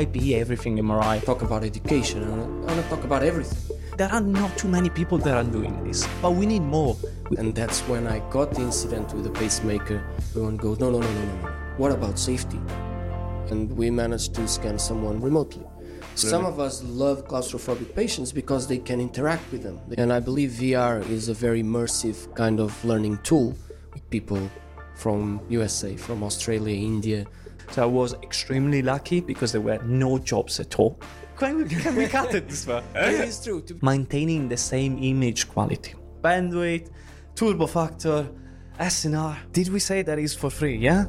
might be everything MRI. Talk about education. I want to talk about everything. There are not too many people that are doing this, but we need more. And that's when I got the incident with the pacemaker. Everyone goes, no, no, no, no, no, no. What about safety? And we managed to scan someone remotely. Some of us love claustrophobic patients because they can interact with them. And I believe VR is a very immersive kind of learning tool with people from USA, from Australia, India. So I was extremely lucky because there were no jobs at all. Can we, can we cut it this far? it is true. To Maintaining the same image quality. Bandwidth, turbo factor, SNR. Did we say that is for free, yeah?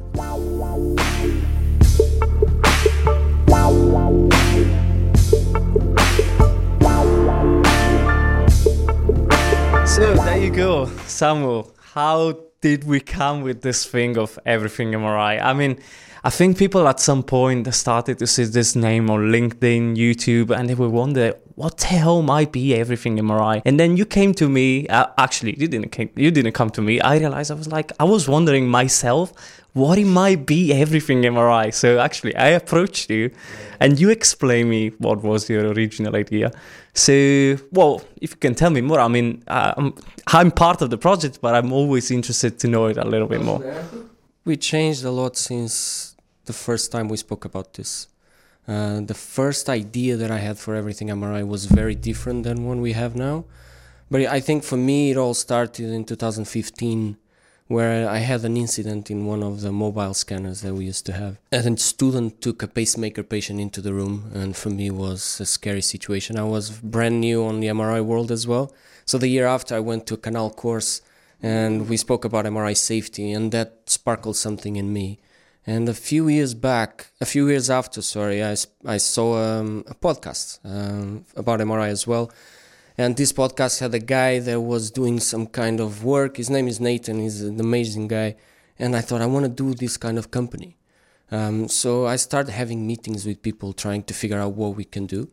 So there you go, Samuel. How did we come with this thing of everything MRI? I mean, I think people at some point started to see this name on LinkedIn, YouTube, and they will wonder what the hell might be everything MRI. And then you came to me. Uh, actually, you didn't came, you didn't come to me. I realized I was like I was wondering myself what it might be everything MRI. So actually, I approached you, and you explained me what was your original idea. So, well, if you can tell me more, I mean, uh, I'm, I'm part of the project, but I'm always interested to know it a little bit more. we changed a lot since the first time we spoke about this. Uh, the first idea that I had for everything MRI was very different than one we have now. But I think for me, it all started in 2015, where I had an incident in one of the mobile scanners that we used to have. And a student took a pacemaker patient into the room, and for me, was a scary situation. I was brand new on the MRI world as well. So the year after, I went to a Kanal course and we spoke about MRI safety, and that sparkled something in me. And a few years back, a few years after, sorry, I, I saw um, a podcast um, about MRI as well. And this podcast had a guy that was doing some kind of work. His name is Nathan, he's an amazing guy. And I thought, I want to do this kind of company. Um, so I started having meetings with people trying to figure out what we can do.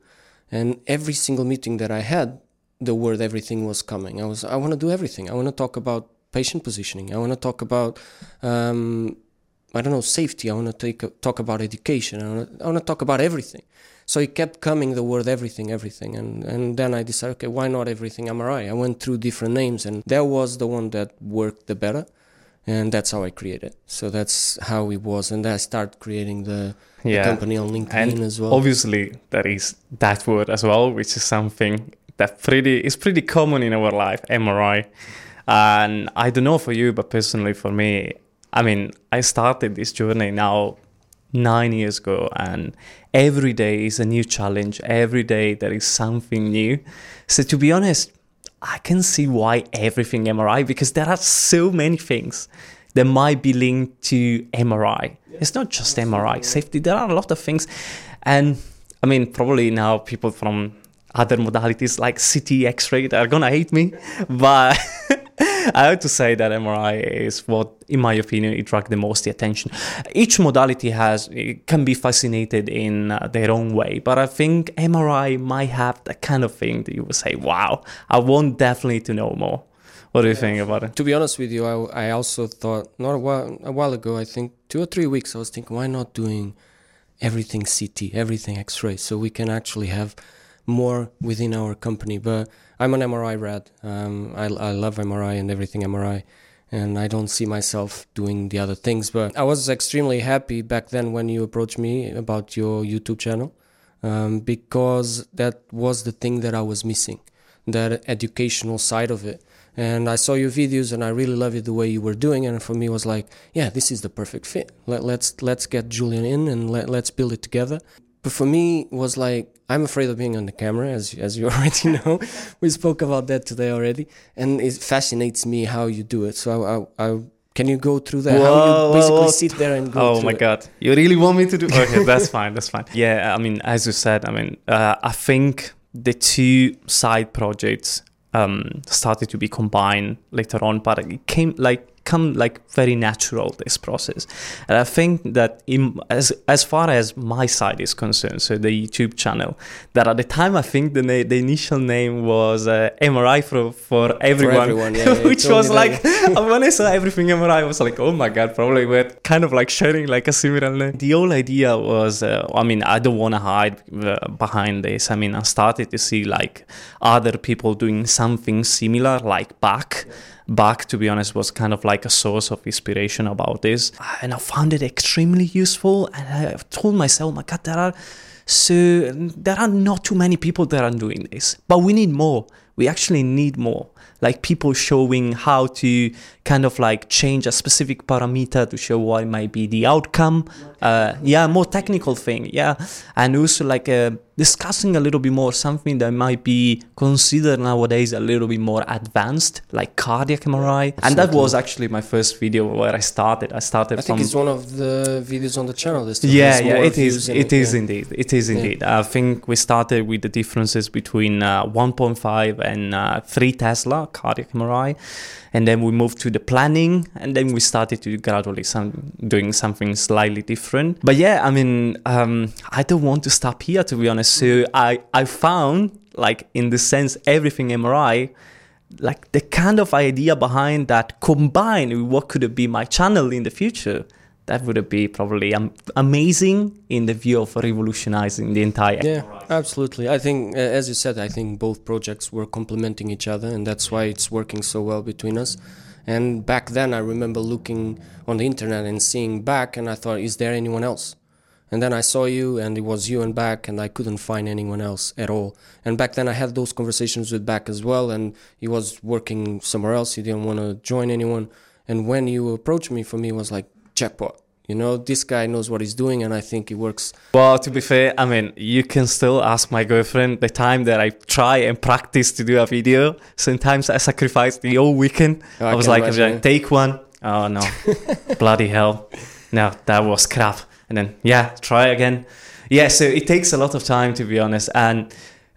And every single meeting that I had, the word everything was coming. I was, I want to do everything. I want to talk about patient positioning. I want to talk about um, I don't know, safety. I want to take, talk about education. I want, to, I want to talk about everything. So it kept coming the word everything, everything. And, and then I decided, okay, why not everything MRI? I went through different names and that was the one that worked the better. And that's how I created. So that's how it was. And then I started creating the, Yeah. the company on LinkedIn and as well. Obviously, there is that word as well, which is something that pretty is pretty common in our life, MRI. And I don't know for you, but personally for me, I mean, I started this journey now nine years ago, and every day is a new challenge. Every day there is something new. So to be honest, I can see why everything MRI because there are so many things that might be linked to MRI. It's not just MRI safety. There are a lot of things, and I mean, probably now people from other modalities like CT, X-ray, they're gonna hate me, but I have to say that MRI is what, in my opinion, it attracts the most attention. Each modality has it can be fascinated in uh, their own way, but I think MRI might have that kind of thing that you would say, "Wow, I want definitely to know more." What do you think about it? to be honest with you, I, I also thought not a while a while ago. I think two or three weeks. I was thinking, why not doing everything CT, everything X-ray, so we can actually have more within our company. But I'm an MRI rad. Um, I, I love MRI and everything MRI, and I don't see myself doing the other things. But I was extremely happy back then when you approached me about your YouTube channel, um, because that was the thing that I was missing, that educational side of it and I saw your videos and I really loved it the way you were doing it and for me it was like yeah this is the perfect fit Let, let's let's get Julian in and let, let's build it together but for me it was like I'm afraid of being on the camera as as you already know we spoke about that today already and it fascinates me how you do it so I, I, I can you go through that how you basically whoa, whoa. sit there and go Oh my it? god, you really want me to do? Okay, that's fine. That's fine. Yeah, I mean, as you said, I mean, uh, I think the two side projects um, started to be combined later on, but it came like come like very natural this process. And i think that in, as as far as my side is concerned so the youtube channel that at the time i think the na- the initial name was uh, mri for for everyone, For everyone, yeah, yeah, which was like when i saw everything mri i was like oh my god probably we're kind of like sharing like a similar name. The whole idea was uh, i mean i don't want to hide uh, behind this. I mean i started to see like other people doing something similar like back back to be honest was kind of like a source of inspiration about this. And i found it extremely useful and i told myself my god there are so there are not too many people that are doing this but we need more. We actually need more. Like people showing how to kind of like change a specific parameter to show what might be the outcome uh, yeah more technical thing yeah. And also like uh, discussing a little bit more something that might be considered nowadays a little bit more advanced like cardiac mri and that was actually my first video where i started. I started I think it's one of the videos on the channel. still yeah yeah it is than it is yeah. indeed it is indeed. I think we started with the differences between uh, 1.5 and uh, 3 tesla cardiac mri and then we moved to the planning and then we started to gradually some doing something slightly different. But yeah i mean um, i don't want to stop here to be honest. So i i found like in the sense everything mri like the kind of idea behind that combined with what could be my channel in the future that would be probably am- amazing in the view of revolutionizing the entire Yeah, absolutely. I think, uh, as you said, I think both projects were complementing each other, and that's why it's working so well between us. And back then, I remember looking on the internet and seeing back, and I thought, is there anyone else? And then I saw you, and it was you and back, and I couldn't find anyone else at all. And back then, I had those conversations with back as well, and he was working somewhere else. He didn't want to join anyone. And when you approached me, for me, it was like jackpot. You know, this guy knows what he's doing, and I think it works. Well to be fair i mean you can still ask my girlfriend the time that i try and practice to do a video. Sometimes i sacrifice the whole weekend. Oh, i, was like imagine. take one. Oh no. Bloody hell. No that was crap. And then yeah try again. Yeah so it takes a lot of time to be honest. And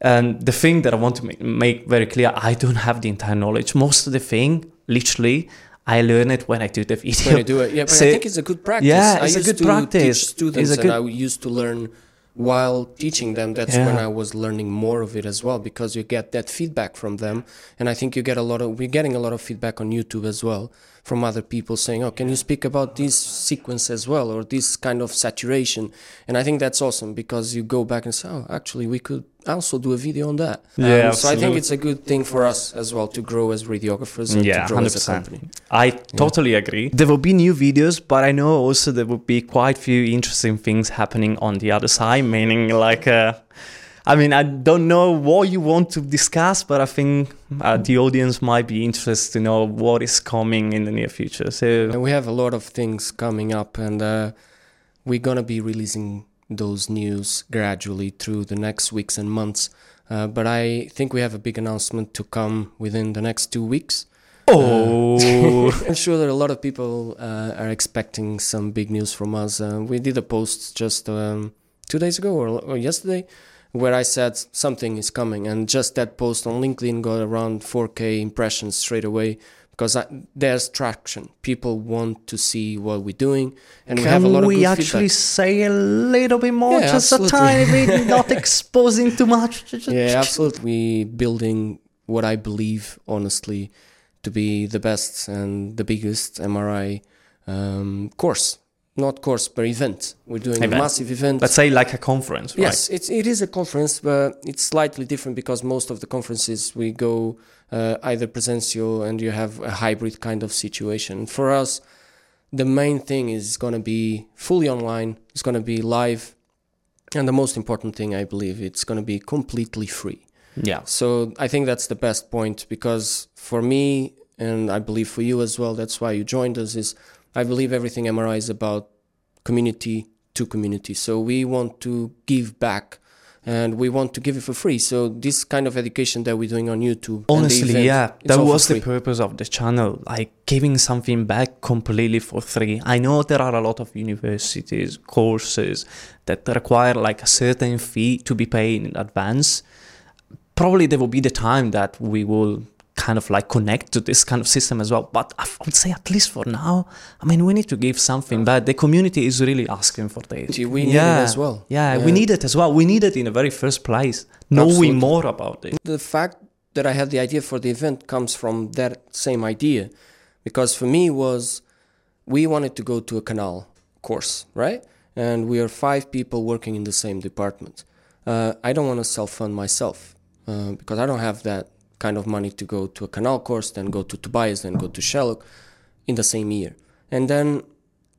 and the thing that i want to make, make very clear i don't have the entire knowledge. Most of the thing literally i learn it when i do the video when you do it. Yeah, but So- I think it's a good practice. Yeah, I it's a used good to practice. Teach students It's a and good- I used to learn while teaching them. That's Yeah. when I was learning more of it as well because you get that feedback from them, and I think you get a lot of. We're getting a lot of feedback on YouTube as well from other people saying, "Oh, can you speak about this sequence as well or this kind of saturation?" And I think that's awesome because you go back and say, "Oh, actually, we could also do a video on that." Yeah, Um, so I think it's a good thing for us as well to grow as radiographers and Yeah, to grow as a company. I totally agree. There will be new videos, but I know also there will be quite few interesting things happening on the other side, meaning like uh, I mean, I don't know what you want to discuss, but I think uh, the audience might be interested to know what is coming in the near future. So we have a lot of things coming up, and uh, we're gonna be releasing those news gradually through the next weeks and months. Uh, but I think we have a big announcement to come within the next two weeks. oh, I'm sure that a lot of people uh, are expecting some big news from us. Uh, we did a post just um, two days ago or, or yesterday where I said something is coming, and just that post on LinkedIn got around 4K impressions straight away because I, there's traction. People want to see what we're doing, and we have a lot of we good actually feedback. say a little bit more, Yeah, just absolutely. a tiny bit, not exposing too much? Yeah, absolutely. We building what I believe, honestly, to be the best and the biggest MRI um, course. Not course, per event. We're doing Event. a massive event. Let's say like a conference, right? Yes, it's, it is a conference, but it's slightly different because most of the conferences we go uh, either presential and you have a hybrid kind of situation. For us, the main thing is going to be fully online, it's going to be live, and the most important thing, I believe, it's going to be completely free. Yeah. So I think that's the best point because for me, and I believe for you as well, that's why you joined us, is I believe everything MRI is about community to community. So we want to give back and we want to give it for free. So this kind of education that we're doing on YouTube. Honestly, event, yeah, that was the purpose of the channel, like giving something back completely for free. I know there are a lot of universities, courses that require like a certain fee to be paid in advance. Probably there will be the time that we will kind of like connect to this kind of system as well. But I would say at least for now, I mean, we need to give something But The community is really asking for this. We need it as well. Yeah, Yeah. we need it as well. We need it in the very first place, knowing Absolutely. more about it. The fact that I had the idea for the event comes from that same idea, because for me was we wanted to go to a Kanal course, right? And we are five people working in the same department. Uh, I don't want to self-fund myself uh, because I don't have that kind of money to go to a Kanal course, then go to Tobias, then go to Shellock in the same year. And then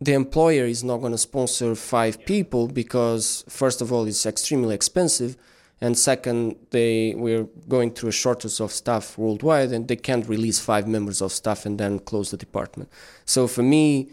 the employer is not going to sponsor five people because first of all it's extremely expensive and second they we're going through a shortage of staff worldwide and they can't release five members of staff and then close the department so for me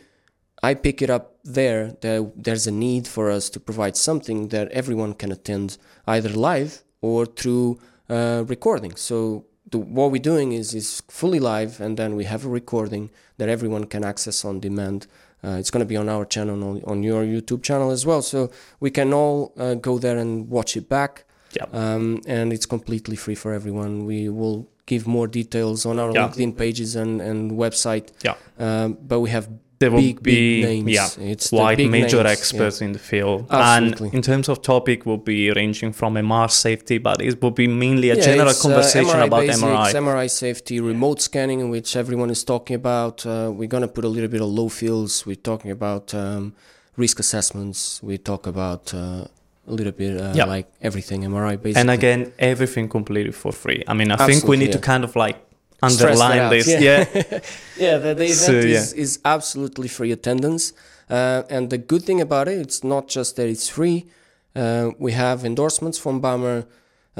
i pick it up there that there's a need for us to provide something that everyone can attend either live or through uh, recording so the, what we're doing is is fully live and then we have a recording that everyone can access on demand uh, it's going to be on our channel on, on your youtube channel as well so we can all uh, go there and watch it back Yeah. um, and it's completely free for everyone we will give more details on our Yeah. linkedin pages and, and website Yeah. um, but we have There will big, be big yeah, It's big major names, experts in the field. Absolutely. And in terms of topic, will be ranging from MR safety, but it will be mainly a Yeah, general uh, conversation about basics, MRI. MRI safety, remote scanning, which everyone is talking about. Uh, we're going to put a little bit of low fields. We're talking about um, risk assessments. We talk about uh, a little bit uh, Yeah. like everything MRI basically. And again, everything completely for free. I mean, I think we Absolutely, need to kind of like Underline out, this. yeah. Yeah. yeah, the, the event So, is, is absolutely free attendance. Uh, and the good thing about it, it's not just that it's free. Uh, we have endorsements from BAMRR,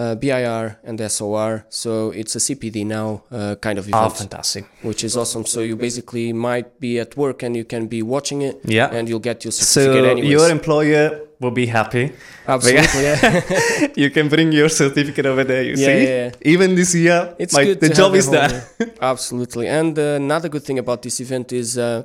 uh, BIR, and SOR. So it's a CPD now uh, kind of Ah, event, fantastic. which is awesome. So you basically might be at work and you can be watching it, Yeah. and you'll get your certificate So anyways. your employer will be happy. absolutely, yeah. you can bring your certificate over there. You Yeah, see, yeah, even this year, It's my- good. the job is done. there. Absolutely. And uh, another good thing about this event is uh,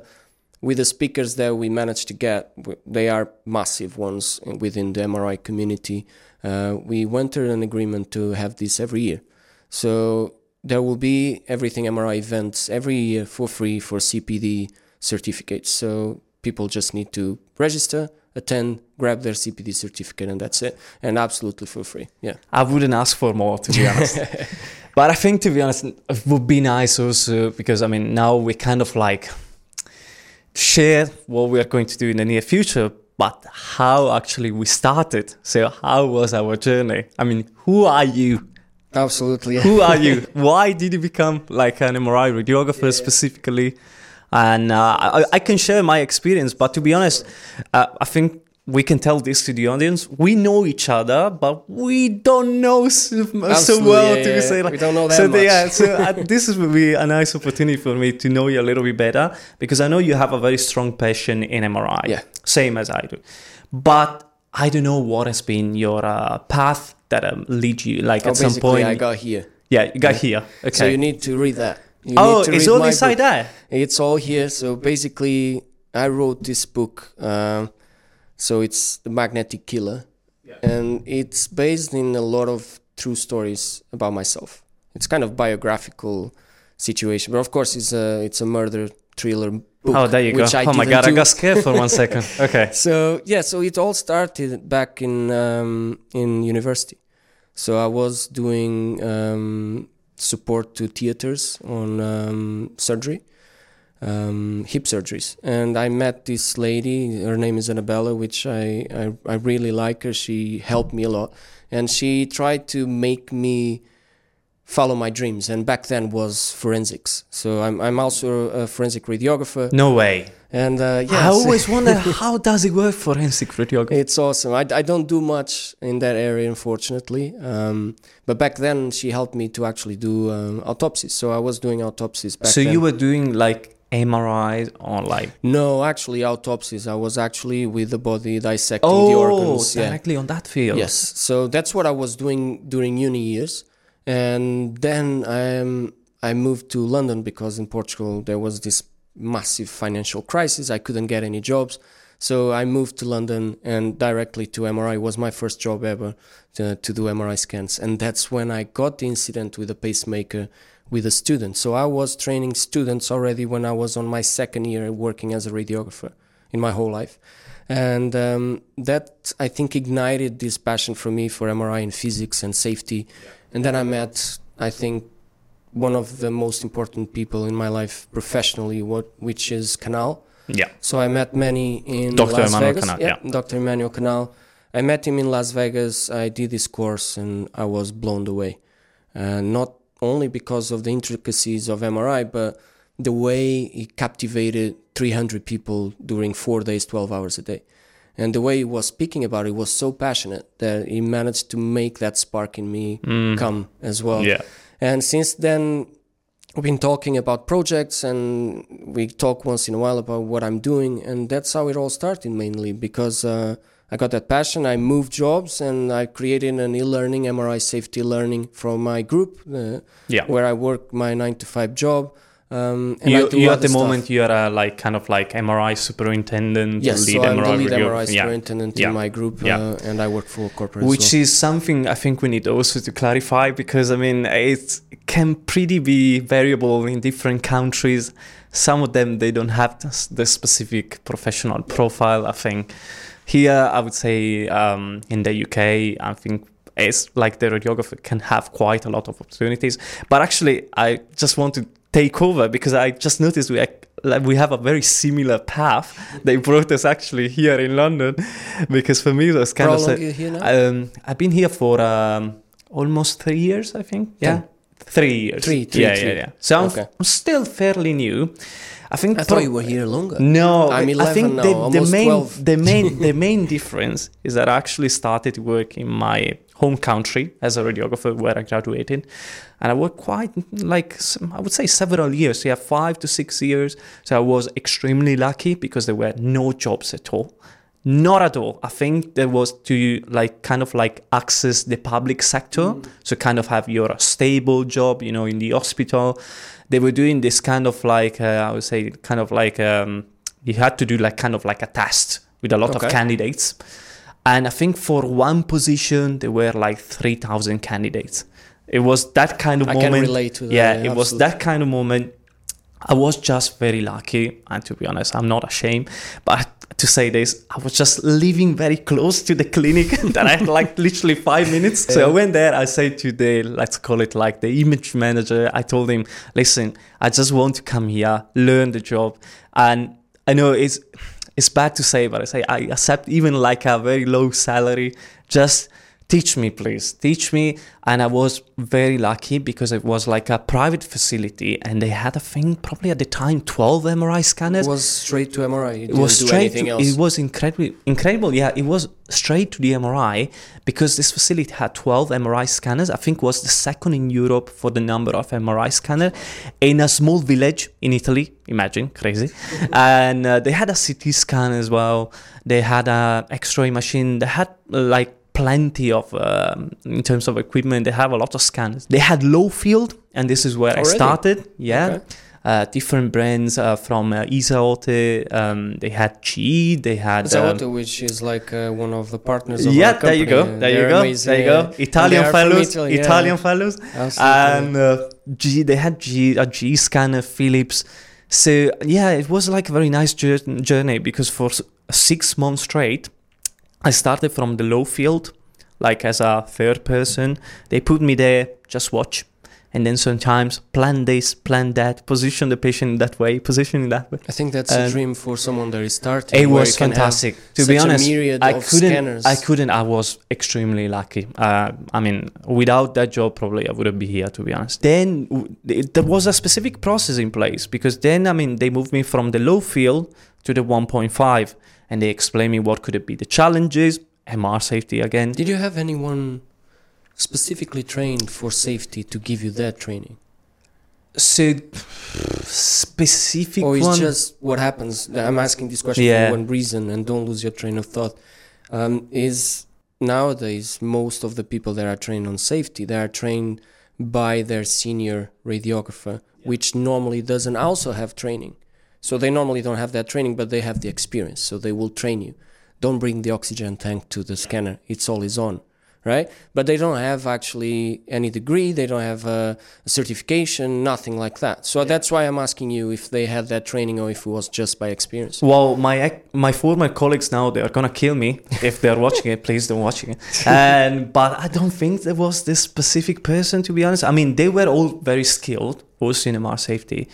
with the speakers that we managed to get, they are massive ones within the MRI community. Uh, we went through an agreement to have this every year. So there will be everything MRI events every year for free for CPD certificates. So people just need to register, attend, grab their CPD certificate, and that's it. And absolutely for free. Yeah. I wouldn't ask for more, to be honest. but I think, to be honest, it would be nice also because I mean, now we kind of like share what we are going to do in the near future, but how actually we started. So, how was our journey? I mean, who are you? Absolutely. Who are you? Why did you become like an MRI radiographer specifically? And uh, I, I can share my experience, but to be honest, uh, I think we can tell this to the audience. We know each other, but we don't know so, so well yeah, to yeah. say like. We don't know that so much. yeah, so uh, this is will be a nice opportunity for me to know you a little bit better because I know you have a very strong passion in MRI. Yeah. same as I do, but I don't know what has been your uh, path that um, lead you like Oh, at some point. I got here. Yeah, you got here. Okay. So you need to read that. You oh, need to it's all inside book. there. It's all here. So basically, I wrote this book. Um, so it's the Magnetic Killer, and it's based in a lot of true stories about myself. It's kind of biographical situation, but of course, it's a it's a murder thriller book. Oh, there you go. which I oh my didn't god, I got scared for one second. Okay. So yeah, so it all started back in um, in university. So I was doing um, support to theaters on um, surgery, um, hip surgeries, and I met this lady. Her name is Annabella, which I, I I really like her. She helped me a lot, and she tried to make me follow my dreams. And back then was forensics. So I'm I'm also a forensic radiographer, No way. and uh, yeah, I always wonder how does it work forensic radiography? It's awesome. I, I don't do much in that area, unfortunately. Um, but back then, she helped me to actually do um, autopsies. So I was doing autopsies back So then. you were doing like MRIs on like No, actually, autopsies. I was actually with the body dissecting oh the organs. Yeah. directly on that field. Yes. So that's what I was doing during uni years. And then um, I moved to London because in Portugal there was this massive financial crisis. I couldn't get any jobs. So I moved to London and directly to MRI It was my first job ever to, to do MRI scans. And that's when I got the incident with a pacemaker with a student. So I was training students already when I was on my second year working as a radiographer in my whole life. And um, that I think ignited this passion for me for MRI and physics and safety. And then I met, I think, one of the most important people in my life professionally, what which is Kanal. Yeah. So I met many in Dr. Las Emmanuel Vegas. Kanal, yeah. Dr. Emanuel Kanal. I met him in Las Vegas. I did this course and I was blown away. Uh, not only because of the intricacies of MRI, but the way he captivated 300 people during four days, 12 hours a day. And the way he was speaking about it was so passionate that he managed to make that spark in me come as well. Mm. Yeah. And since then, we've been talking about projects and we talk once in a while about what I'm doing. And that's how it all started mainly because uh, I got that passion. I moved jobs and I created an e learning, MRI safety learning from my group uh, Yeah. where I work my nine to five job. Um, and I You, do you at the stuff. moment you are uh, like kind of like MRI superintendent, Yes, lead so I'm the MRI lead MRI superintendent Yeah. in my group, Yeah. uh, and I work for corporate. which well. is something I think we need also to clarify because I mean it can pretty be variable in different countries. Some of them they don't have the, the specific professional profile. I think here I would say um, in the UK I think it's like the radiographer can have quite a lot of opportunities. But actually I just want to take over because I just noticed we like we have a very similar path. They brought us actually here in London because for me it was kind How of long are you here now? um, I've been here for um, almost three years, I think. Yeah, three years. Three, three, yeah, three. yeah, yeah. So I'm. I'm still fairly new. I think. I thought you were here longer. No, I'm I think now, the, the main 12. the main the main difference is that I actually started work in my home country as a radiographer where I graduated, and I worked quite like I would say several years. Yeah, five to six years. So I was extremely lucky because there were no jobs at all. Not at all. I think there was to like kind of like access the public sector, so kind of have your stable job, you know, in the hospital. They were doing this kind of like uh, I would say kind of like um, you had to do like kind of like a test with a lot Okay. of candidates, and I think for one position there were like three thousand candidates. It was that kind of I moment. can relate to that. yeah, yeah, it was that kind of moment. I was just very lucky, and to be honest, I'm not ashamed. But to say this, I was just living very close to the clinic that I had like literally five minutes. So I went there. I said to the let's call it like the image manager. I told him, listen, I just want to come here, learn the job, and I know it's it's bad to say, but I say I accept even like a very low salary. Just teach me, please, teach me. And I was very lucky because it was like a private facility, and they had I think probably at the time twelve MRI scanners. It was straight to MRI. It was straight. anything To, else. it was incredible. Incredible. Yeah, it was straight to the MRI because this facility had 12 MRI scanners. I think was the second in Europe for the number of MRI scanner in a small village in Italy. Imagine crazy. and uh, they had a CT scan as well. They had a X-ray machine. They had like plenty of um, in terms of equipment. They have a lot of scanners. They had low field, and this is where I started. Yeah Okay. uh, different brands uh, from uh, Esaote. Um, they had Chi. They had. Um, Esaote, which is like uh, one of the partners of yeah, there you go. There you They're go. amazing, There you go. Italian they are from fellows. Italy, yeah. Italian fellows. Absolutely. And uh, G. They had G. A G scanner, Philips. So yeah, it was like a very nice journey because for six months straight, I started from the low field, like as a third person. They put me there, just watch. And then sometimes plan this, plan that, position the patient that way, position in that way. I think that's a dream for someone that is starting. It was you can have fantastic. To be honest, I couldn't. scanners. I couldn't. I was extremely lucky. Uh, I mean, without that job, probably I wouldn't be here. To be honest. Then w- it, there was a specific process in place because then I mean they moved me from the low field to the 1.5, and they explained me what could it be the challenges, MR safety again. Did you have anyone specifically trained for safety to give you that training? So specific or it's one. just what happens? I'm asking this question Yeah. for one reason, and don't lose your train of thought. Um, is nowadays most of the people that are trained on safety, they are trained by their senior radiographer, which normally doesn't also have training. So they normally don't have that training, but they have the experience. So they will train you. Don't bring the oxygen tank to the scanner; it's always on, right? But they don't have actually any degree, they don't have a, certification, nothing like that. So that's why I'm asking you if they had that training or if it was just by experience. Well, my my former colleagues now they are gonna kill me if they're watching it. Please don't watch it. And but I don't think there was this specific person to be honest. I mean, they were all very skilled, also in MR safety.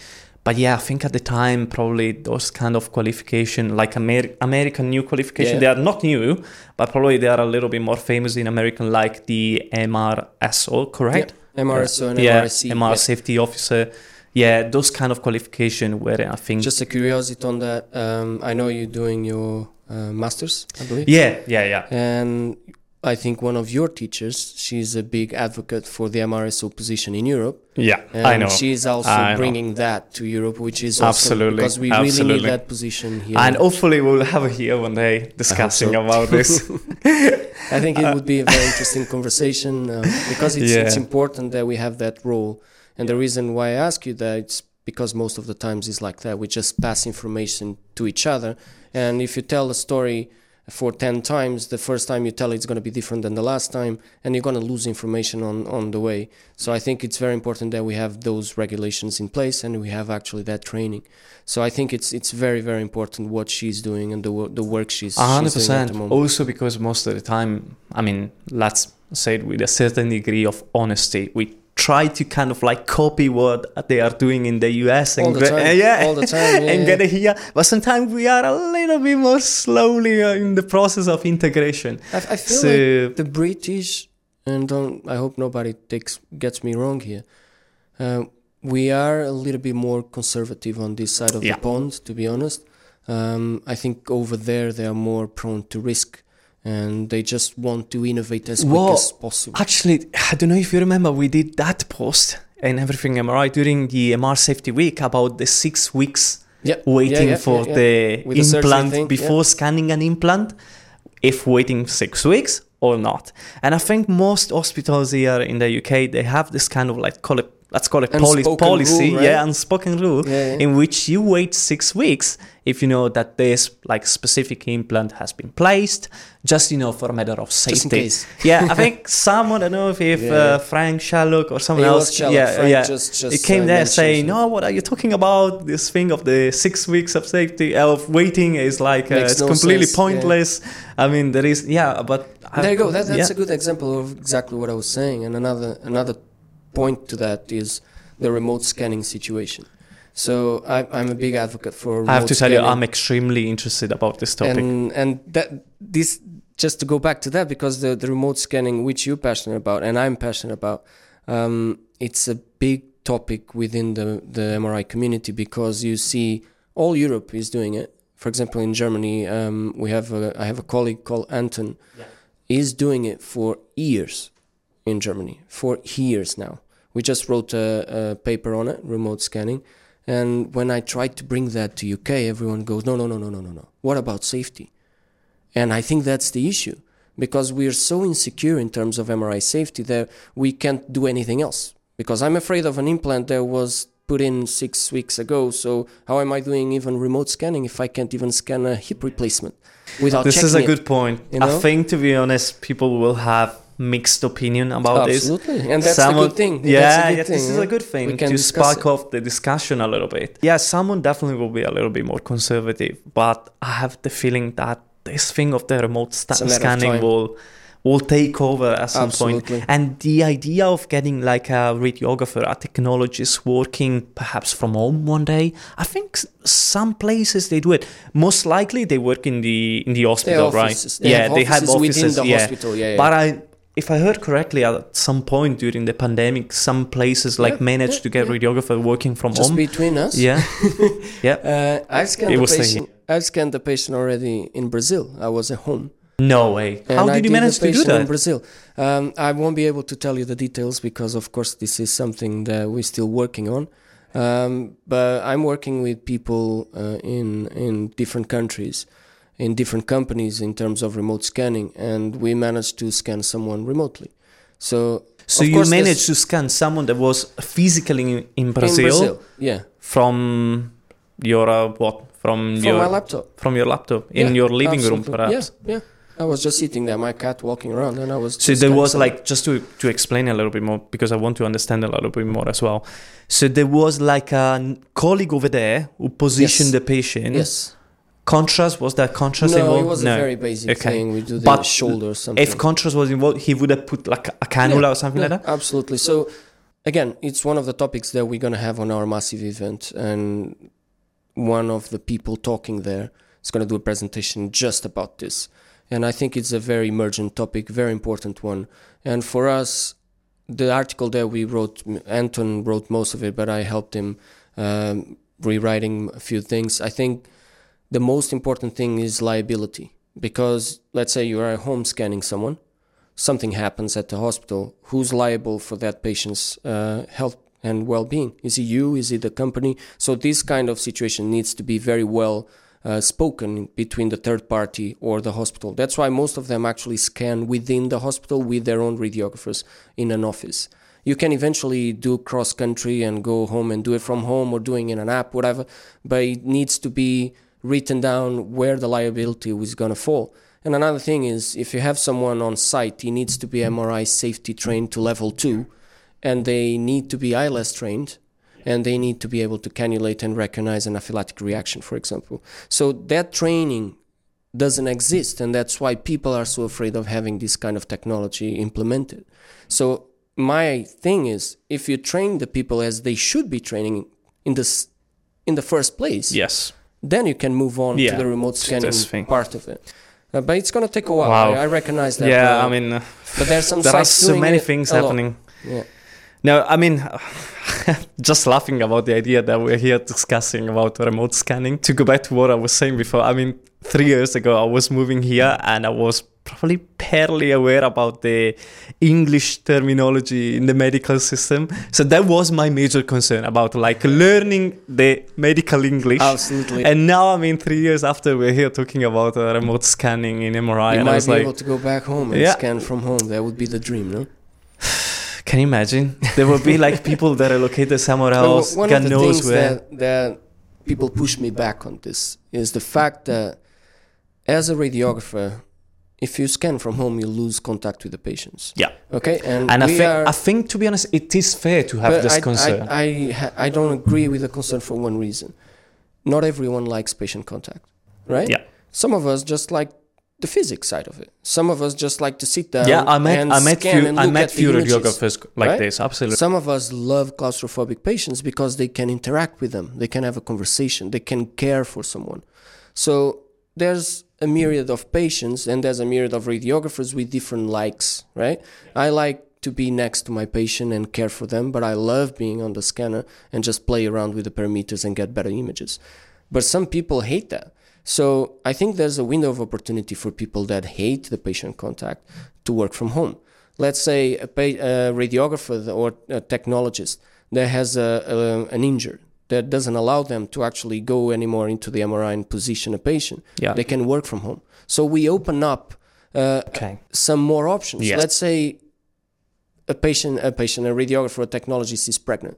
But yeah, I think at the time probably those kind of qualification, like Amer- American new qualification, Yeah. they are not new, but probably they are a little bit more famous in American, like the MRSO, correct? Yeah, MRSO and yeah, MRSE. MR yeah. safety officer. Yeah, those kind of qualification where I think Just a curiosity on that. Um, I know you're doing your uh, masters, I believe. yeah, yeah, yeah. And I think one of your teachers, she's a big advocate for the MRSO position in Europe. Yeah, And I know. She's also I know. bringing that to Europe, which is awesome Absolutely, because we really need that position here. And hopefully we'll have her here one day discussing so. about this. I think it would be a very interesting conversation um, because it's, it's important that we have that role. And the reason why I ask you that it's because most of the times it's like that. We just pass information to each other. And if you tell a story for 10 times, the first time you tell it's going to be different than the last time, and you're going to lose information on, on the way. So I think it's very important that we have those regulations in place and we have actually that training. So I think it's it's very, very important what she's doing and the, the work she's, A hundred she's doing at the moment. Also because most of the time, I mean, let's say it with a certain degree of honesty, we try to kind of like copy what they are doing in the US and All the get- time, yeah, all the time, yeah, and yeah. get it here. But sometimes we are a little bit more slowly uh, in the process of integration. I, I feel So like the British, and don't I hope nobody takes gets me wrong here. Uh, we are a little bit more conservative on this side of Yeah. the pond, to be honest. Um, I think over there they are more prone to risk, and they just want to innovate as quick as possible. Actually, I don't know if you remember, we did that post and everything MRI during the MR Safety Week about the six weeks Yeah, waiting yeah, yeah, for the With the implant thing, before scanning an implant, if waiting six weeks or not. And I think most hospitals here in the UK they have this kind of like call it let's call it poli- policy, rule, right? yeah, unspoken rule, Yeah, yeah. in which you wait six weeks if you know that this like specific implant has been placed, just you know for a matter of safety. Just in case. yeah, I think someone I don't know if, if Yeah. uh, Frank Shellock or someone else, Shellock. yeah, Frank yeah, just- just, it came uh, there saying, "No, what are you talking about? This thing of the six weeks of safety of waiting is like uh, it's no completely sense, pointless." I mean, there is yeah, but I- there you go. That, that's a good example of exactly what I was saying. And another another point to that is the remote scanning situation. So I, I'm a big advocate for. I have remote to tell you. I'm extremely interested about this topic. and and that this just to go back to that because the the remote scanning which you're passionate about and I'm passionate about um, it's a big topic within the the MRI community because you see all Europe is doing it for example in Germany um, we have a, I have a colleague called Anton Yeah. is doing it for years in Germany for years now we just wrote a, a paper on it remote scanning and when I tried to bring that to UK, everyone goes, no, no, no, no, no, no, no. What about safety? And I think that's the issue because we are so insecure in terms of MRI safety that we can't do anything else. Because I'm afraid of an implant that was put in six weeks ago. So how am I doing even remote scanning if I can't even scan a hip replacement without this is a it? good point. you I think, to be honest, people will have mixed opinion about this. Absolutely, and that's Someone- the good thing. Yeah, good yeah, thing, this is a good thing to spark it. off the discussion a little bit. Yeah, someone definitely will be a little bit more conservative, but I have the feeling that this thing of the remote sta- It's a matter of scanning will will take over at some Absolutely. point. And the idea of getting like a radiographer, a technologist working perhaps from home one day, I think some places they do it. Most likely they work in the in the hospital, offices. right? They yeah, have they have offices within the yeah. hospital, yeah, yeah. But I, if I heard correctly, at some point during the pandemic, some places like Yeah, managed yeah, to get yeah. radiographer working from Just home. between us. yeah, yeah. Uh, I've scanned It the patient. I've scanned the patient already in Brazil. I was at home. No way. And How I did you the manage to do that in? Brazil. Um, I won't be able to tell you the details because, of course, this is something that we're still working on. Um, but I'm working with people uh, in in different countries, in different companies in terms of remote scanning, and we managed to scan someone remotely. So, So you managed to scan someone that was physically in, in Brazil, in Brazil, yeah, from your uh, what? From from your my laptop. from your laptop in Yeah, your living room, perhaps. Yeah, yeah. I was just sitting there, my cat walking around, and I was. So there was like just to to explain a little bit more because I want to understand a little bit more as well. So there was like a colleague over there who positioned Yes. the patient. Yes. Contrast was that contrast No, involved? it was a very basic Okay. thing. We do the But shoulder or something. If contrast was involved, he would have put like a cannula Yeah, or something Yeah, like that. Absolutely. So, again, it's one of the topics that we're going to have on our massive event. And one of the people talking there is going to do a presentation just about this. And I think it's a very emergent topic, very important one. And for us, the article that we wrote, Anton wrote most of it, but I helped him um, rewriting a few things. I think the most important thing is liability. Because let's say you are at home scanning someone, something happens at the hospital, who's liable for that patient's uh, health and well-being? Is it you? Is it the company? So this kind of situation needs to be very well uh, spoken between the third party or the hospital. That's why most of them actually scan within the hospital with their own radiographers in an office. You can eventually do cross country and go home and do it from home or doing in an app, whatever, but it needs to be written down where the liability was going to fall. And another thing is, if you have someone on site, he needs to be MRI safety trained to level two, and they need to be ILS trained, and they need to be able to cannulate and recognize an anaphylactic reaction, for example. So that training doesn't exist, and that's why people are so afraid of having this kind of technology implemented. So my thing is, if you train the people as they should be training in this in the first place, Yes. Then you can move on Yeah, to the remote scanning part of it. Uh, but it's going to take a while. Wow. I, I recognize that. yeah, uh, I mean, uh, but there's some there are so many things happening. Yeah. No, I mean, just laughing about the idea that we're here discussing about remote scanning. To go back to what I was saying before, I mean, three years ago, I was moving here and I was probably barely aware about the English terminology in the medical system. So that was my major concern about like learning the medical English. Absolutely. And now, I mean, three years after, we're here talking about uh, remote scanning in MRI, you and I might was be like, able to go back home and Yeah. scan from home. That would be the dream, no? can you imagine? There will be like people that are located somewhere else, one God of the knows things where. that, that people push me back on this is the fact that as a radiographer, if you scan from home, you lose contact with the patients. Yeah. Okay, and, And I think, are, I think, to be honest, it is fair to have this I, concern. I, I, I don't agree with the concern for one reason. Not everyone likes patient contact, right? Yeah. Some of us just like the physics side of it. Some of us just like to sit down. yeah, I met, and I met scan few, and I met few radiographers like right? this. Absolutely. Some of us love claustrophobic patients because they can interact with them, they can have a conversation, they can care for someone. So there's a myriad of patients and there's a myriad of radiographers with different likes, right? I like to be next to my patient and care for them, but I love being on the scanner and just play around with the parameters and get better images. But some people hate that. So I think there's a window of opportunity for people that hate the patient contact to work from home. Let's say a, pa- a radiographer or a technologist that has a, a, an injury that doesn't allow them to actually go anymore into the MRI and position a patient. Yeah. They can work from home. So we open up uh, Okay. some more options. Yes. Let's say a patient, a patient, a radiographer, a technologist is pregnant.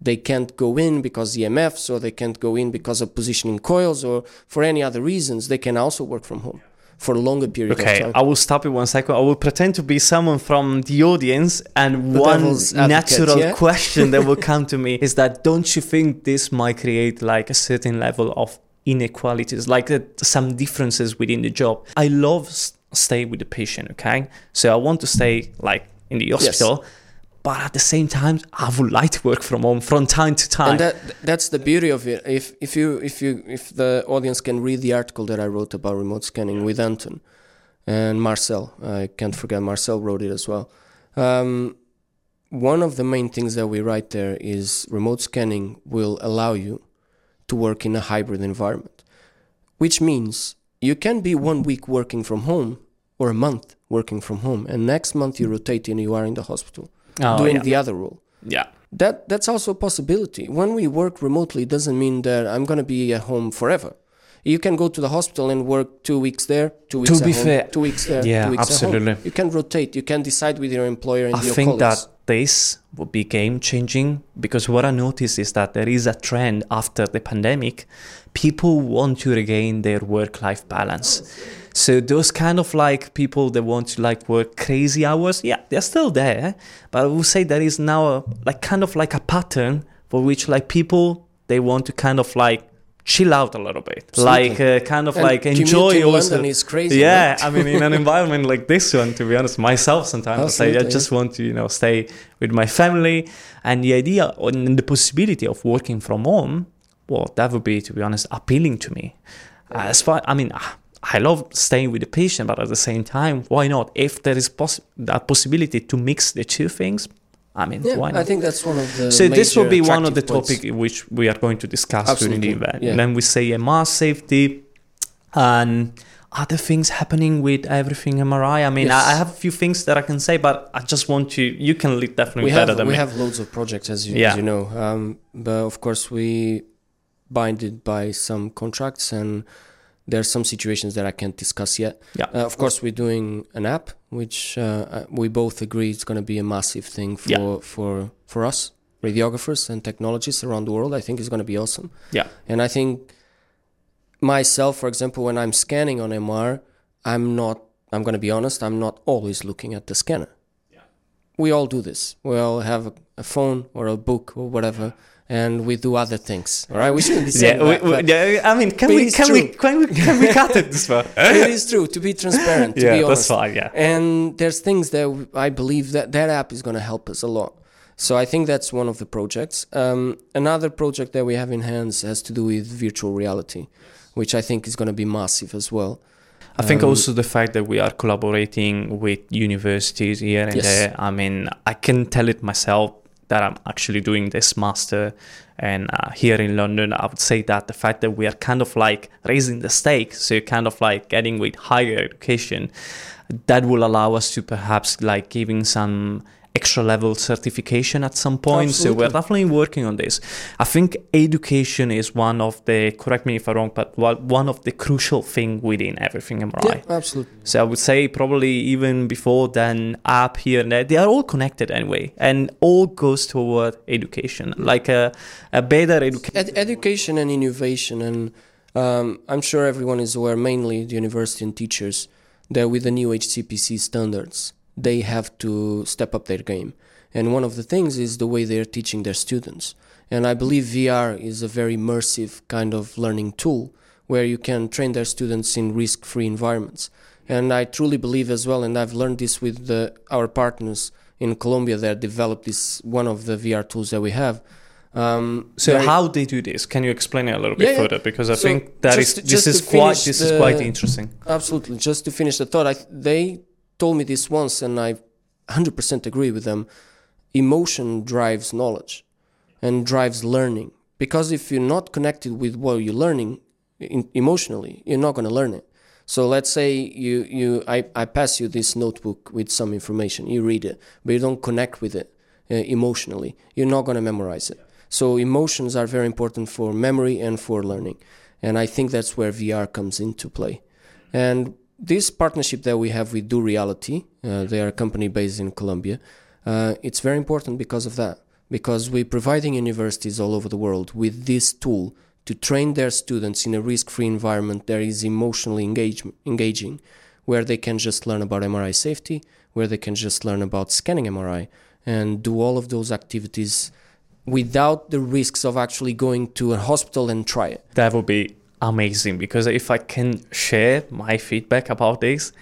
They can't go in because EMFs, or they can't go in because of positioning coils, or for any other reasons. They can also work from home for a longer period Okay, of time. I will stop you one second. I will pretend to be someone from the audience, and The one advocate, natural yeah? question that will come to me is that don't you think this might create like a certain level of inequalities, like uh, some differences within the job? I love s- stay with the patient, okay? So I want to stay like in the hospital, but at the same time, I would like to work from home from time to time. and that that's the beauty of it. If if you if you if the audience can read the article that I wrote about remote scanning with Anton and Marcel, I can't forget Marcel wrote it as well. Um, one of the main things that we write there is remote scanning will allow you to work in a hybrid environment, which means you can be one week working from home or a month working from home, and next month you rotate and you are in the hospital Oh, doing yeah. the other role yeah. that that's also a possibility. When we work remotely, it doesn't mean that I'm going to be at home forever. You can go to the hospital and work two weeks there, two weeks To at be home, fair- two weeks there, Yeah, two weeks at home. absolutely. You can rotate. You can decide with your employer and I your think colleagues. that this would be game changing because what I noticed is that there is a trend after the pandemic. People want to regain their work life balance. So those kind of like people that want to like work crazy hours, yeah, they're still there. But I would say there is now a, like kind of like a pattern for which like people they want to kind of like chill out a little bit, Absolutely. like uh, kind of And like enjoy also. London is crazy, Yeah, right? I mean, in an environment like this one, to be honest, myself sometimes I say I just want to you know stay with my family, and the idea and the possibility of working from home, well, that would be to be honest appealing to me. As far, I mean. I love staying with the patient, but at the same time, why not? If there is poss- that possibility to mix the two things, I mean, Yeah, why not? I think that's one of the. So this will be one of the topics which we are going to discuss during the event. yeah. Then we say MR safety and other things happening with everything MRI. I mean, Yes. I I have a few things that I can say, but I just want to. You can lead definitely we better have than we me. We have loads of projects as you, Yeah. as you know um, but of course we binded by some contracts and there are some situations that I can't discuss yet. Yeah. Uh, of course, we're doing an app, which uh, uh, we both agree is going to be a massive thing for Yeah. for for us radiographers and technologists around the world. I think it's going to be awesome. Yeah. And I think myself, for example, when I'm scanning on MR, I'm not. I'm going to be honest. I'm not always looking at the scanner. Yeah. We all do this. We all have a, a phone or a book or whatever, and we do other things. All right, we shouldn't be saying Yeah, that, we, but yeah, I mean, can we can we, can we can we cut it this far? it is true. To be transparent, to yeah, be that's fine. Yeah, and there's things that I believe that that app is going to help us a lot. So I think that's one of the projects. Um, another project that we have in hands has to do with virtual reality, which I think is going to be massive as well. I think Um, also the fact that we are collaborating with universities here and Yes. there. I mean, I can tell it myself that I'm actually doing this master, and uh, here in London, I would say that the fact that we are kind of like raising the stakes, so kind of like getting with higher education, that will allow us to perhaps like giving some extra level certification at some point. So we're definitely working on this. I think education is one of the correct me if I'm wrong, but one one of the crucial thing within everything MRI. Yeah, absolutely. So I would say probably even before then app here and there, they are all connected anyway, and all goes toward education, like a, a better education. Ed- education and innovation, and um, I'm sure everyone is aware, mainly the university and teachers, that with the new HCPC standards, they have to step up their game. And one of the things is the way they're teaching their students. And I believe VR is a very immersive kind of learning tool where you can train their students in risk free environments. And I truly believe as well, and I've learned this with the, our partners in Colombia that developed this one of the VR tools that we have. Um, So how they do this? Can you explain it a little bit Yeah, further? Because I So think that is just to- this is quite this is quite interesting. Absolutely. Just to finish the thought, I, they told me this once, and I 100% agree with them. Emotion drives knowledge and drives learning. Because if you're not connected with what you're learning in, emotionally, you're not going to learn it. So let's say you, you I, I pass you this notebook with some information, you read it, but you don't connect with it uh, emotionally, you're not going to memorize it. So emotions are very important for memory and for learning. And I think that's where VR comes into play. And this partnership that we have with Do Reality, uh, they are a company based in Colombia, uh, it's very important because of that. Because we're providing universities all over the world with this tool to train their students in a risk free environment that is emotionally engage- engaging, where they can just learn about MRI safety, where they can just learn about scanning MRI, and do all of those activities without the risks of actually going to a hospital and try it. That would be amazing because if I can share my feedback about this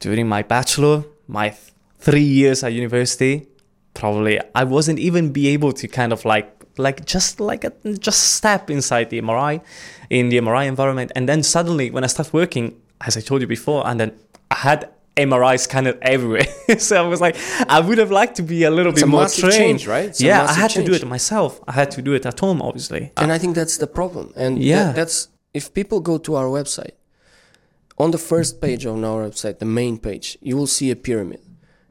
during my bachelor, my th- three years at university, probably I wasn't even be able to kind of like like just like a, just step inside the MRI in the MRI environment, and then suddenly when I start working, as I told you before, and then I had MRI scanned everywhere. so I was like, I would have liked to be a little It's bit a more massive trained. change, right? It's yeah, I massive had to do it myself. I had to do it at home, obviously. And I think that's the problem. And Yeah. that, that's if people go to our website, on the first page on our website, the main page, you will see a pyramid.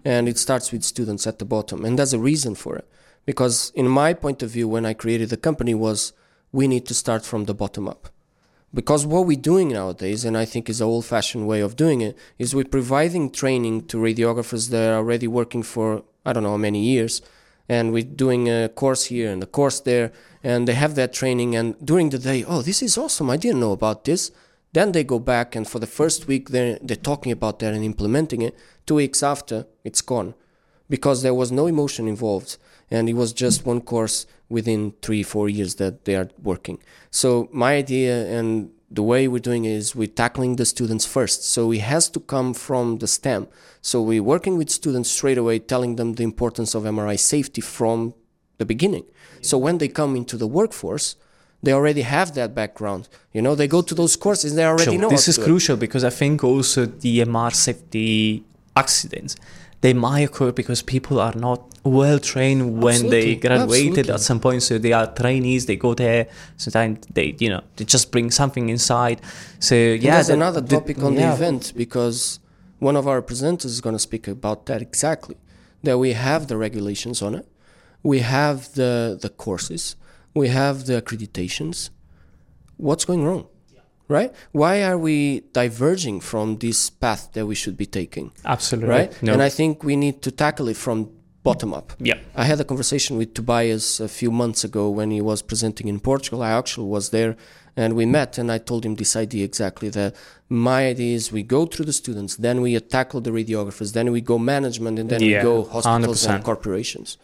And it starts with students at the bottom. And there's a reason for it. Because in my point of view, when I created the company was we need to start from the bottom up. Because what we're doing nowadays, and I think is an old-fashioned way of doing it, is we're providing training to radiographers that are already working for I don't know how many years, and we're doing a course here and a course there, and they have that training. And during the day, oh, this is awesome! I didn't know about this. Then they go back, and for the first week, they're they're talking about that and implementing it. Two weeks after, it's gone, because there was no emotion involved, and it was just one course within three four years that they are working. So my idea and the way we're doing is we're tackling the students first. So it has to come from the STEM. So we're working with students straight away, telling them the importance of MRI safety from the beginning. So when they come into the workforce, they already have that background. You know, they go to those courses, they already Sure, know. this is do it. crucial because I think also the MR safety accidents they might occur because people are not well trained when they graduated absolutely. at some point. So they are trainees. They go there. Sometimes they, you know, they just bring something inside. So And yeah, there's that- another the- topic on yeah. the event because one of our presenters is going to speak about that exactly. That we have the regulations on it, we have the the courses, we have the accreditations. What's going wrong? Right? Why are we diverging from this path that we should be taking? Absolutely Right? No. And I think we need to tackle it from bottom up. yeah. I had a conversation with Tobias a few months ago when he was presenting in Portugal. I actually was there and we met and I told him this idea exactly that my idea is we go through the students, then we tackle the radiographers, then we go management and then Yeah, we go hospitals 100%. and corporations.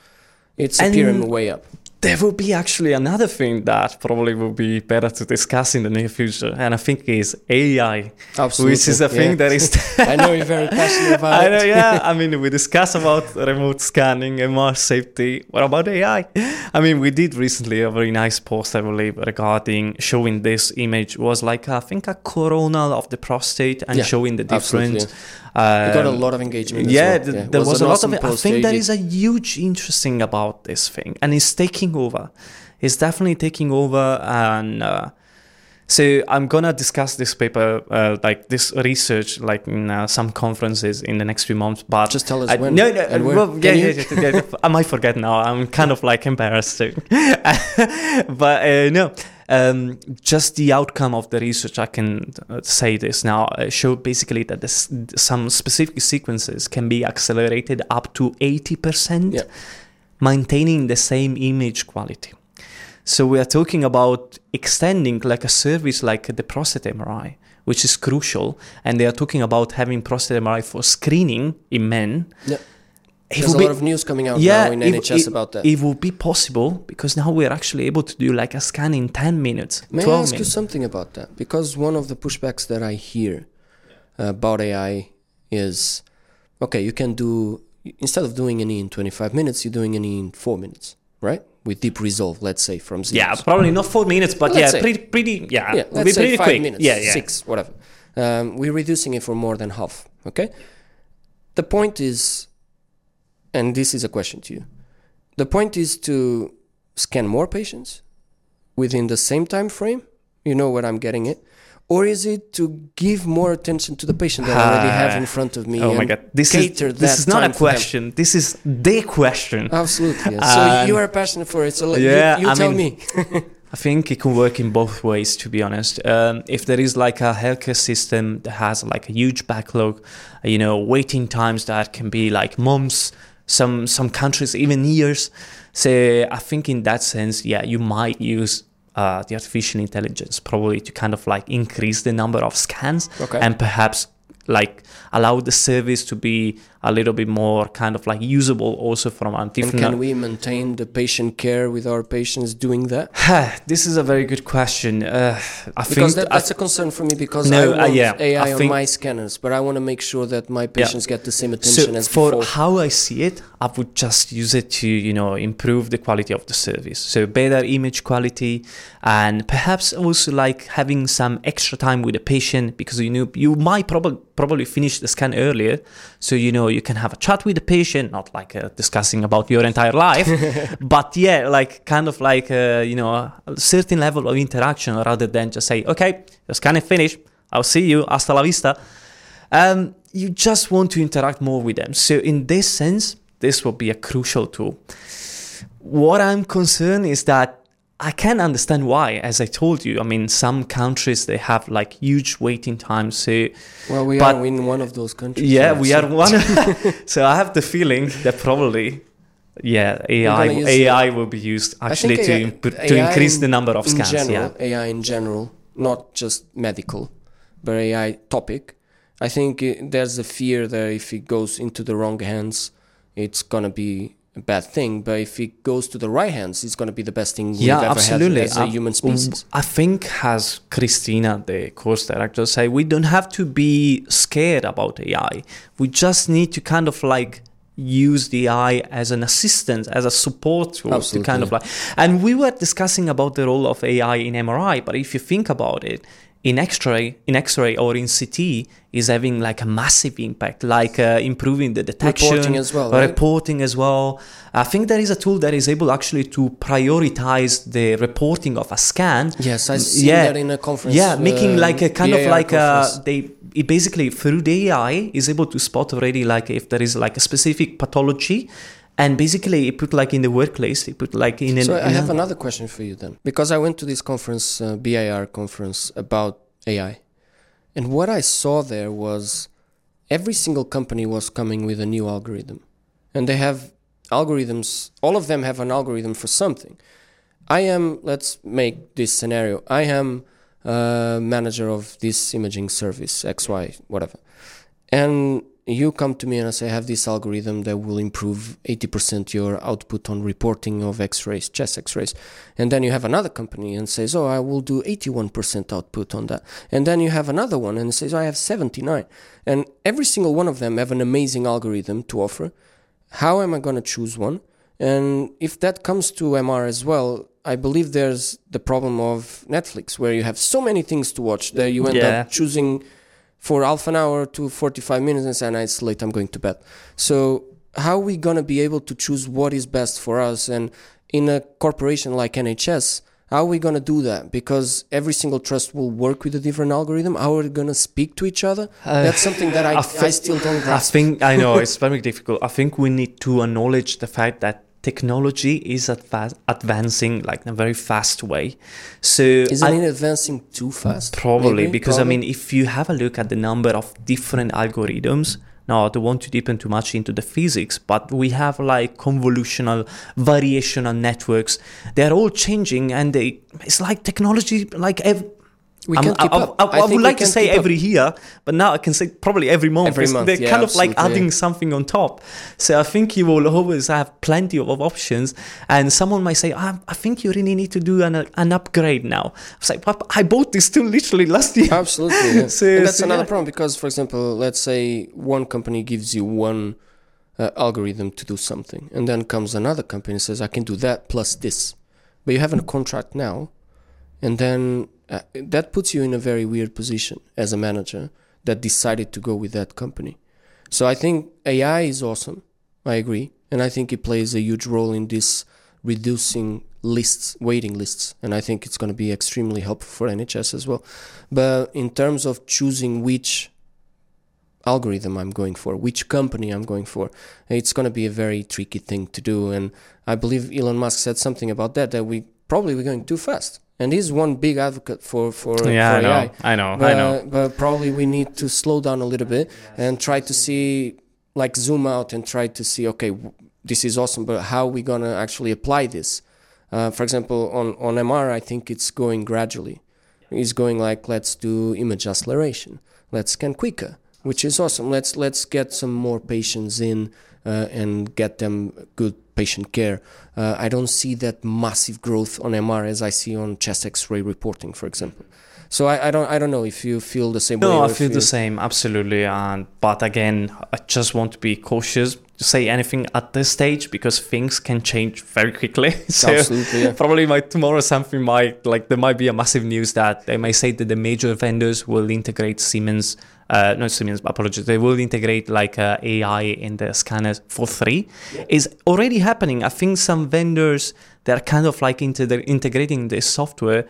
It's a pyramid way up. There will be actually another thing that probably will be better to discuss in the near future, and I think is AI, Absolutely. which is a thing yeah. that is. I know you're very passionate about I know, yeah. I mean, we discuss about remote scanning, MR safety. What about AI? I mean, we did recently a very nice post, I believe, regarding showing this image was like I think a coronal of the prostate and Yeah, showing the different. absolutely. We got a lot of engagement. yeah, well. it there was, an a lot awesome of it. I think there is a huge interesting about this thing, and it's taking over. It's definitely taking over, and uh, so I'm gonna discuss this paper, uh, like this research, like in uh, some conferences in the next few months. But Just tell us I- when No, no, and well, yeah, yeah, yeah, yeah, I might forget now. I'm kind of like embarrassed. too. but uh, no, um, just the outcome of the research. I can uh, say this now. Uh, showed basically that this, some specific sequences can be accelerated up to eighty percent, Yeah. maintaining the same image quality. So we are talking about extending like a service like the prostate MRI, which is crucial, and they are talking about having prostate MRI for screening in men. It There's a be- lot of news coming out yeah, now in it- NHS it- about that. It will be possible because now we're actually able to do like a scan in 10 minutes, May I 12 ask you something about that? Because one of the pushbacks that I hear uh, about AI is okay, you can do, instead of doing any in 25 minutes, you're doing any in four minutes, right? With deep resolve, let's say, from zero. Yeah, probably not four minutes, but Let's yeah, say- pretty, pretty, yeah, yeah, let's be say pretty five quick. minutes, yeah, yeah. six, whatever. Um, we're reducing it for more than half. Okay. The point is, and this is a question to you. The point is to scan more patients within the same time frame. You know what I'm getting at, or is it to give more attention to the patient that I already have in front of me? Oh my god, this is this is not a time for them? question. This is the question. Absolutely. yeah. So Um, you are passionate for it. So yeah, you, you tell mean- me. I think it can work in both ways, to be honest. Um, if there is like a healthcare system that has like a huge backlog, you know, waiting times that can be like months, some some countries even years. So I think in that sense, yeah, you might use uh, the artificial intelligence probably to kind of like increase the number of scans Okay. and perhaps like allow the service to be a little bit more kind of like usable also from a And can we maintain the patient care with our patients doing that? this is a very good question. Uh, I Because think that, that's a concern for me because No, I uh, want yeah, AI I on my scanners, but I want to make sure that my patients get the same attention so as for before. how I see it, I would just use it to you know improve the quality of the service. So better image quality, and perhaps also like having some extra time with the patient because you know you might probably probably finish the scan earlier, so you know you can have a chat with the patient, not like uh, discussing about your entire life, but yeah, like kind of like uh, you know a certain level of interaction rather than just say okay, the scan is finished. I'll see you. Hasta la vista um, you just want to interact more with them. So, in this sense, this will be a crucial tool. What I'm concerned is that I can understand why. As I told you, I mean, some countries they have like huge waiting times. So Well, we But- are in one of those countries. yeah, we so- are one. so I have the feeling that probably, yeah, AI AI will be used actually to AI imp- to AI increase in- the number of in scans. general, yeah. AI in general, not just medical, but AI topic. I think uh, there's a fear that if it goes into the wrong hands, it's gonna be bad thing. But if it goes to the right hands, it's gonna be the best thing we've Yeah, ever absolutely. had as a Uh, human species. I think, as Christina, the course director, say, we don't have to be scared about AI. We just need to kind of like use the AI as an assistant, as a support tool to kind of like. And we were discussing about the role of AI in MRI, but if you think about it, in X-ray, in X-ray or in CT, is having like a massive impact, like uh, improving the detection, Reporting as well, right? reporting as well. I think there is a tool that is able actually to prioritize the reporting of a scan. yes, I see yeah. that in a conference. Yeah, making uh, like a kind of like a they it basically through the AI is able to spot already like if there is like a specific pathology, and basically it put like in the workplace, it put like in an. So I have a- another question for you then, because I went to this conference, uh, BIR conference about AI, and what I saw there was every single company was coming with a new algorithm, and they have algorithms. All of them have an algorithm for something. I am. Let's make this scenario. I am a manager of this imaging service X Y whatever, and you come to me and I say I have this algorithm that will improve 80% your output on reporting of x-rays, chest x-rays. And then you have another company and says, "Oh, I will do 81% output on that." And then you have another one and says, "I have 79." And every single one of them have an amazing algorithm to offer. How am I going to choose one? And if that comes to MR as well, I believe there's the problem of Netflix where you have so many things to watch that you end Yeah. up choosing for half an hour to 45 minutes and say, "Nah, it's late, I'm going to bed. So, how are we going to be able to choose what is best for us? And in a corporation like NHS, how are we going to do that? Because every single trust will work with a different algorithm. How are we going to speak to each other? Uh, That's something that I, I I, still don't I think I know it's very difficult. I think we need to acknowledge the fact that technology is adva- advancing like in a very fast way. So Isn't I- it advancing too fast? Probably Maybe? because Probably. I mean, if you have a look at the number of different algorithms, now I don't want to deepen too much into the physics, but we have like convolutional, variational networks. They're all changing, and they it's like technology, like ev- we I'm- can keep I, I- up. I- I think would like to say keep up. every year, but now I can say probably every month. Every month, they're yeah, kind of like adding yeah. something on top. So I think you will always have plenty of, options. And someone might say, I, I think you really need to do an, an upgrade now. I was like, "But I bought this tool literally last year. Absolutely. Yeah. So- and that's so, another problem because, for example, let's say one company gives you one uh, algorithm to do something, and then comes another company and says, I can do that plus this. But you have a contract now, and then uh, that puts you in a very weird position as a manager that decided to go with that company. So I think AI is awesome. I agree. And I think it plays a huge role in this reducing lists, waiting lists. And I think it's going to be extremely helpful for NHS as well. But in terms of choosing which algorithm I'm going for, which company I'm going for, it's going to be a very tricky thing to do. And I believe Elon Musk said something about that, that we probably we're going too fast. And he's one big advocate for, for, yeah, for I know, AI. I know, But, I know. but probably we need to slow down a little bit and try to see, like, zoom out and try to see, okay, this is awesome, but how are we going to actually apply this? Uh, for example, on, on MR, I think it's going gradually. It's going like, let's do image acceleration, let's scan quicker, which is awesome. Let's let's get some more patients in uh, and get them good patient care. Uh, I don't see that massive growth on MR as I see on chest X-ray reporting, for example. So I, I don't I don't know if you feel the same way. No, I feel the same, absolutely. And but again, I just want to be cautious to say anything at this stage because things can change very quickly. so Absolutely, yeah. probably by tomorrow something might like there might be a massive news that they may say that the major vendors will integrate Siemens. Uh, not Siemens, apologies. They will integrate like uh, AI in the scanners for free. Is already happening. I think some vendors they're kind of like into the integrating this software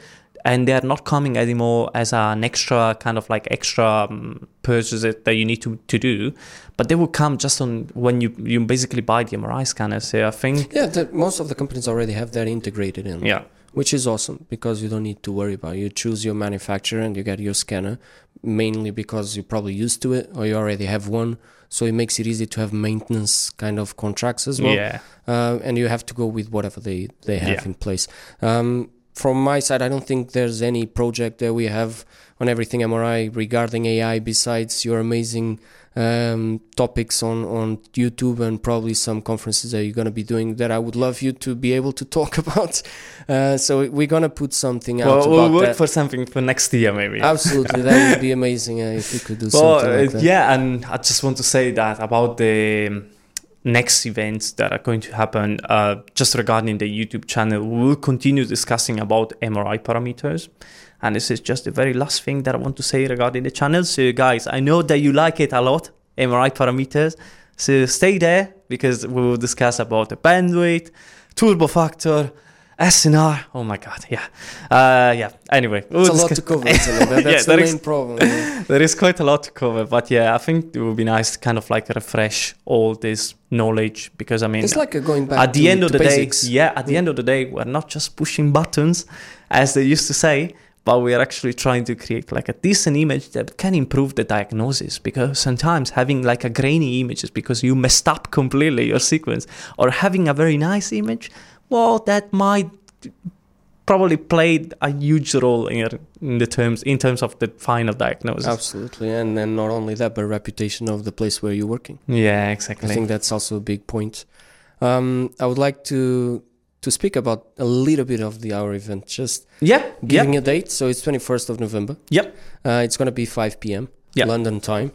and they are not coming anymore as an extra kind of like extra um, purchase that that you need to, to do but they will come just on when you you basically buy the mri scanner so i think Yeah, the, most of the companies already have that integrated in. yeah which is awesome because you don't need to worry about it. You choose your manufacturer and you get your scanner, mainly because you're probably used to it or you already have one. So it makes it easy to have maintenance kind of contracts as well. yeah. Uh, and you have to go with whatever they, they have Yeah. in place. Um, from my side, I don't think there's any project that we have on everything MRI regarding AI besides your amazing um, topics on, on YouTube and probably some conferences that you're going to be doing that I would love you to be able to talk about. Uh, so we're going to put something out Well, about we'll work that. for something for next year, maybe. Absolutely, that would be amazing uh, if we could do Well, something like uh, yeah, and I just want to say that about the next events that are going to happen, uh, just regarding the YouTube channel, we will continue discussing about MRI parameters. And this is just the very last thing that I want to say regarding the channel. So, guys, I know that you like it a lot, MRI parameters. So, stay there because we will discuss about the bandwidth, turbo factor, SNR. Oh my god, yeah, uh, yeah. Anyway, It's a lot to cover. isn't it? That- Yeah, That's the main is- problem. yeah. there is quite a lot to cover, but yeah, I think it would be nice to kind of like refresh all this knowledge because I mean, It's like going back at the to- end of the basics. day, yeah, at the end of the day, we're not just pushing buttons as they used to say, but we're actually trying to create like a decent image that can improve the diagnosis because sometimes having like a grainy image is because you messed up completely your sequence or having a very nice image, well, that might probably played a huge role in, in the terms in terms of the final diagnosis. Absolutely, and then not only that, but reputation of the place where you're working. Yeah, exactly. I think that's also a big point. Um, I would like to to speak about a little bit of the hour event, just yeah, giving a date. So it's 21st of November. Yep. Uh, it's going to be 5 p.m. Yeah. London time.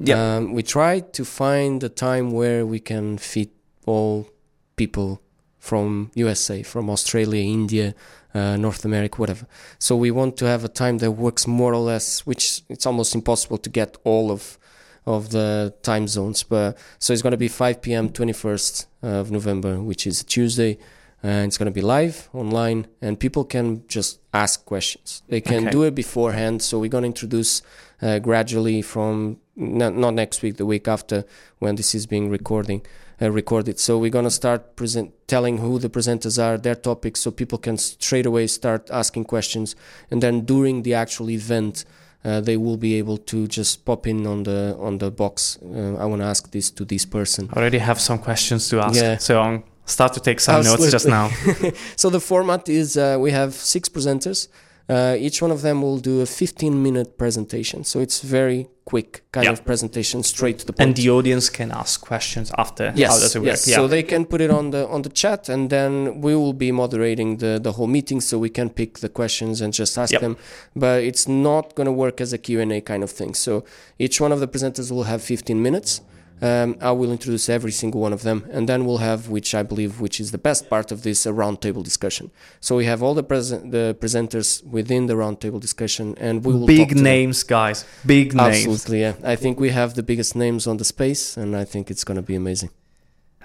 yeah. Um, we tried to find a time where we can fit all people from USA, from Australia, India, uh, North America, whatever. So we want to have a time that works more or less, which it's almost impossible to get all of of the time zones. But so it's going to be 5 p.m. 21st of November, which is a Tuesday. And it's going to be live online, and people can just ask questions. They can Okay. do it beforehand. So we're going to introduce uh, gradually from not, not next week, the week after, when this is being recording uh, recorded. So we're gonna start present telling who the presenters are, their topics, so people can straight away start asking questions, and then during the actual event. Uh, they will be able to just pop in on the on the box. Uh, I want to ask this to this person. I already have some questions to ask, Yeah. so I'll start to take some notes just now. so the format is uh, we have six presenters. Uh, each one of them will do a 15 minute presentation. So it's very quick kind Yeah. of presentation, straight to the point. and the audience can ask questions after. Yes, How does it work? yes. Yeah. So they can put it on the on the chat, and then we will be moderating the the whole meeting, so we can pick the questions and just ask Yep. them. But it's not going to work as a Q and A kind of thing. So each one of the presenters will have 15 minutes. Um, I will introduce every single one of them, and then we'll have, which I believe, which is the best part of this, a roundtable discussion. So we have all the present the presenters within the roundtable discussion, and we will talk Big to them. names, guys. Big names. Absolutely, yeah. I think we have the biggest names on the space, and I think it's going to be amazing.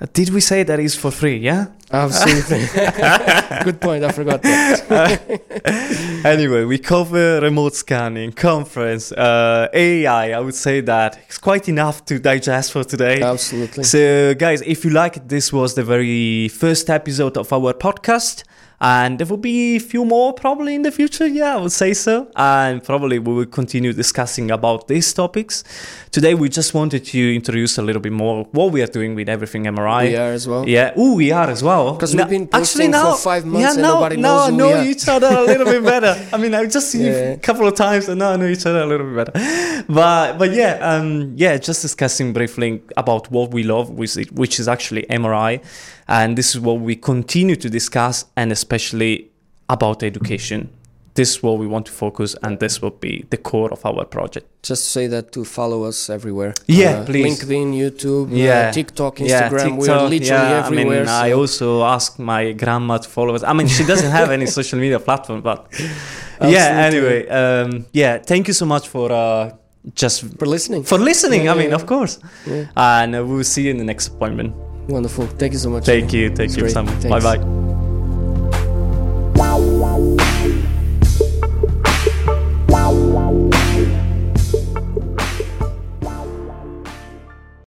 Uh, Did we say that is for free? Yeah. Absolutely. Good point. I forgot that. anyway, we cover remote scanning, conference, uh, AI. I would say that it's quite enough to digest for today. Absolutely. So, guys, if you like, this was the very first episode of our podcast. And there will be a few more probably in the future. Yeah, I would say so. And probably we will continue discussing about these topics. Today, we just wanted to introduce a little bit more what we are doing with everything MRI. We are as well. Yeah. Oh, we are as well. Because we've been actually posting for now, five months yeah, and now, nobody now knows I know each other a little bit better. I mean, I've just seen you a couple of times and now I know each other a little bit better. But but yeah, um, yeah, just discussing briefly about what we love, which is, which is actually MRI, and this is what we continue to discuss, and especially about education. This is what we want to focus, and this will be the core of our project. Just say that to follow us everywhere. Uh, Yeah, please. LinkedIn, YouTube, uh, Yeah. TikTok, Instagram. Yeah, We're literally yeah, everywhere. I mean, I also ask my grandma to follow us. I mean, she doesn't have any social media platform, but yeah. Anyway, um, yeah. Thank you so much for uh, just for listening. for listening. Yeah, I mean, of course, and uh, we'll see you in the next appointment. Wonderful. Thank you so much. Thank you, thank It's you much. Bye bye.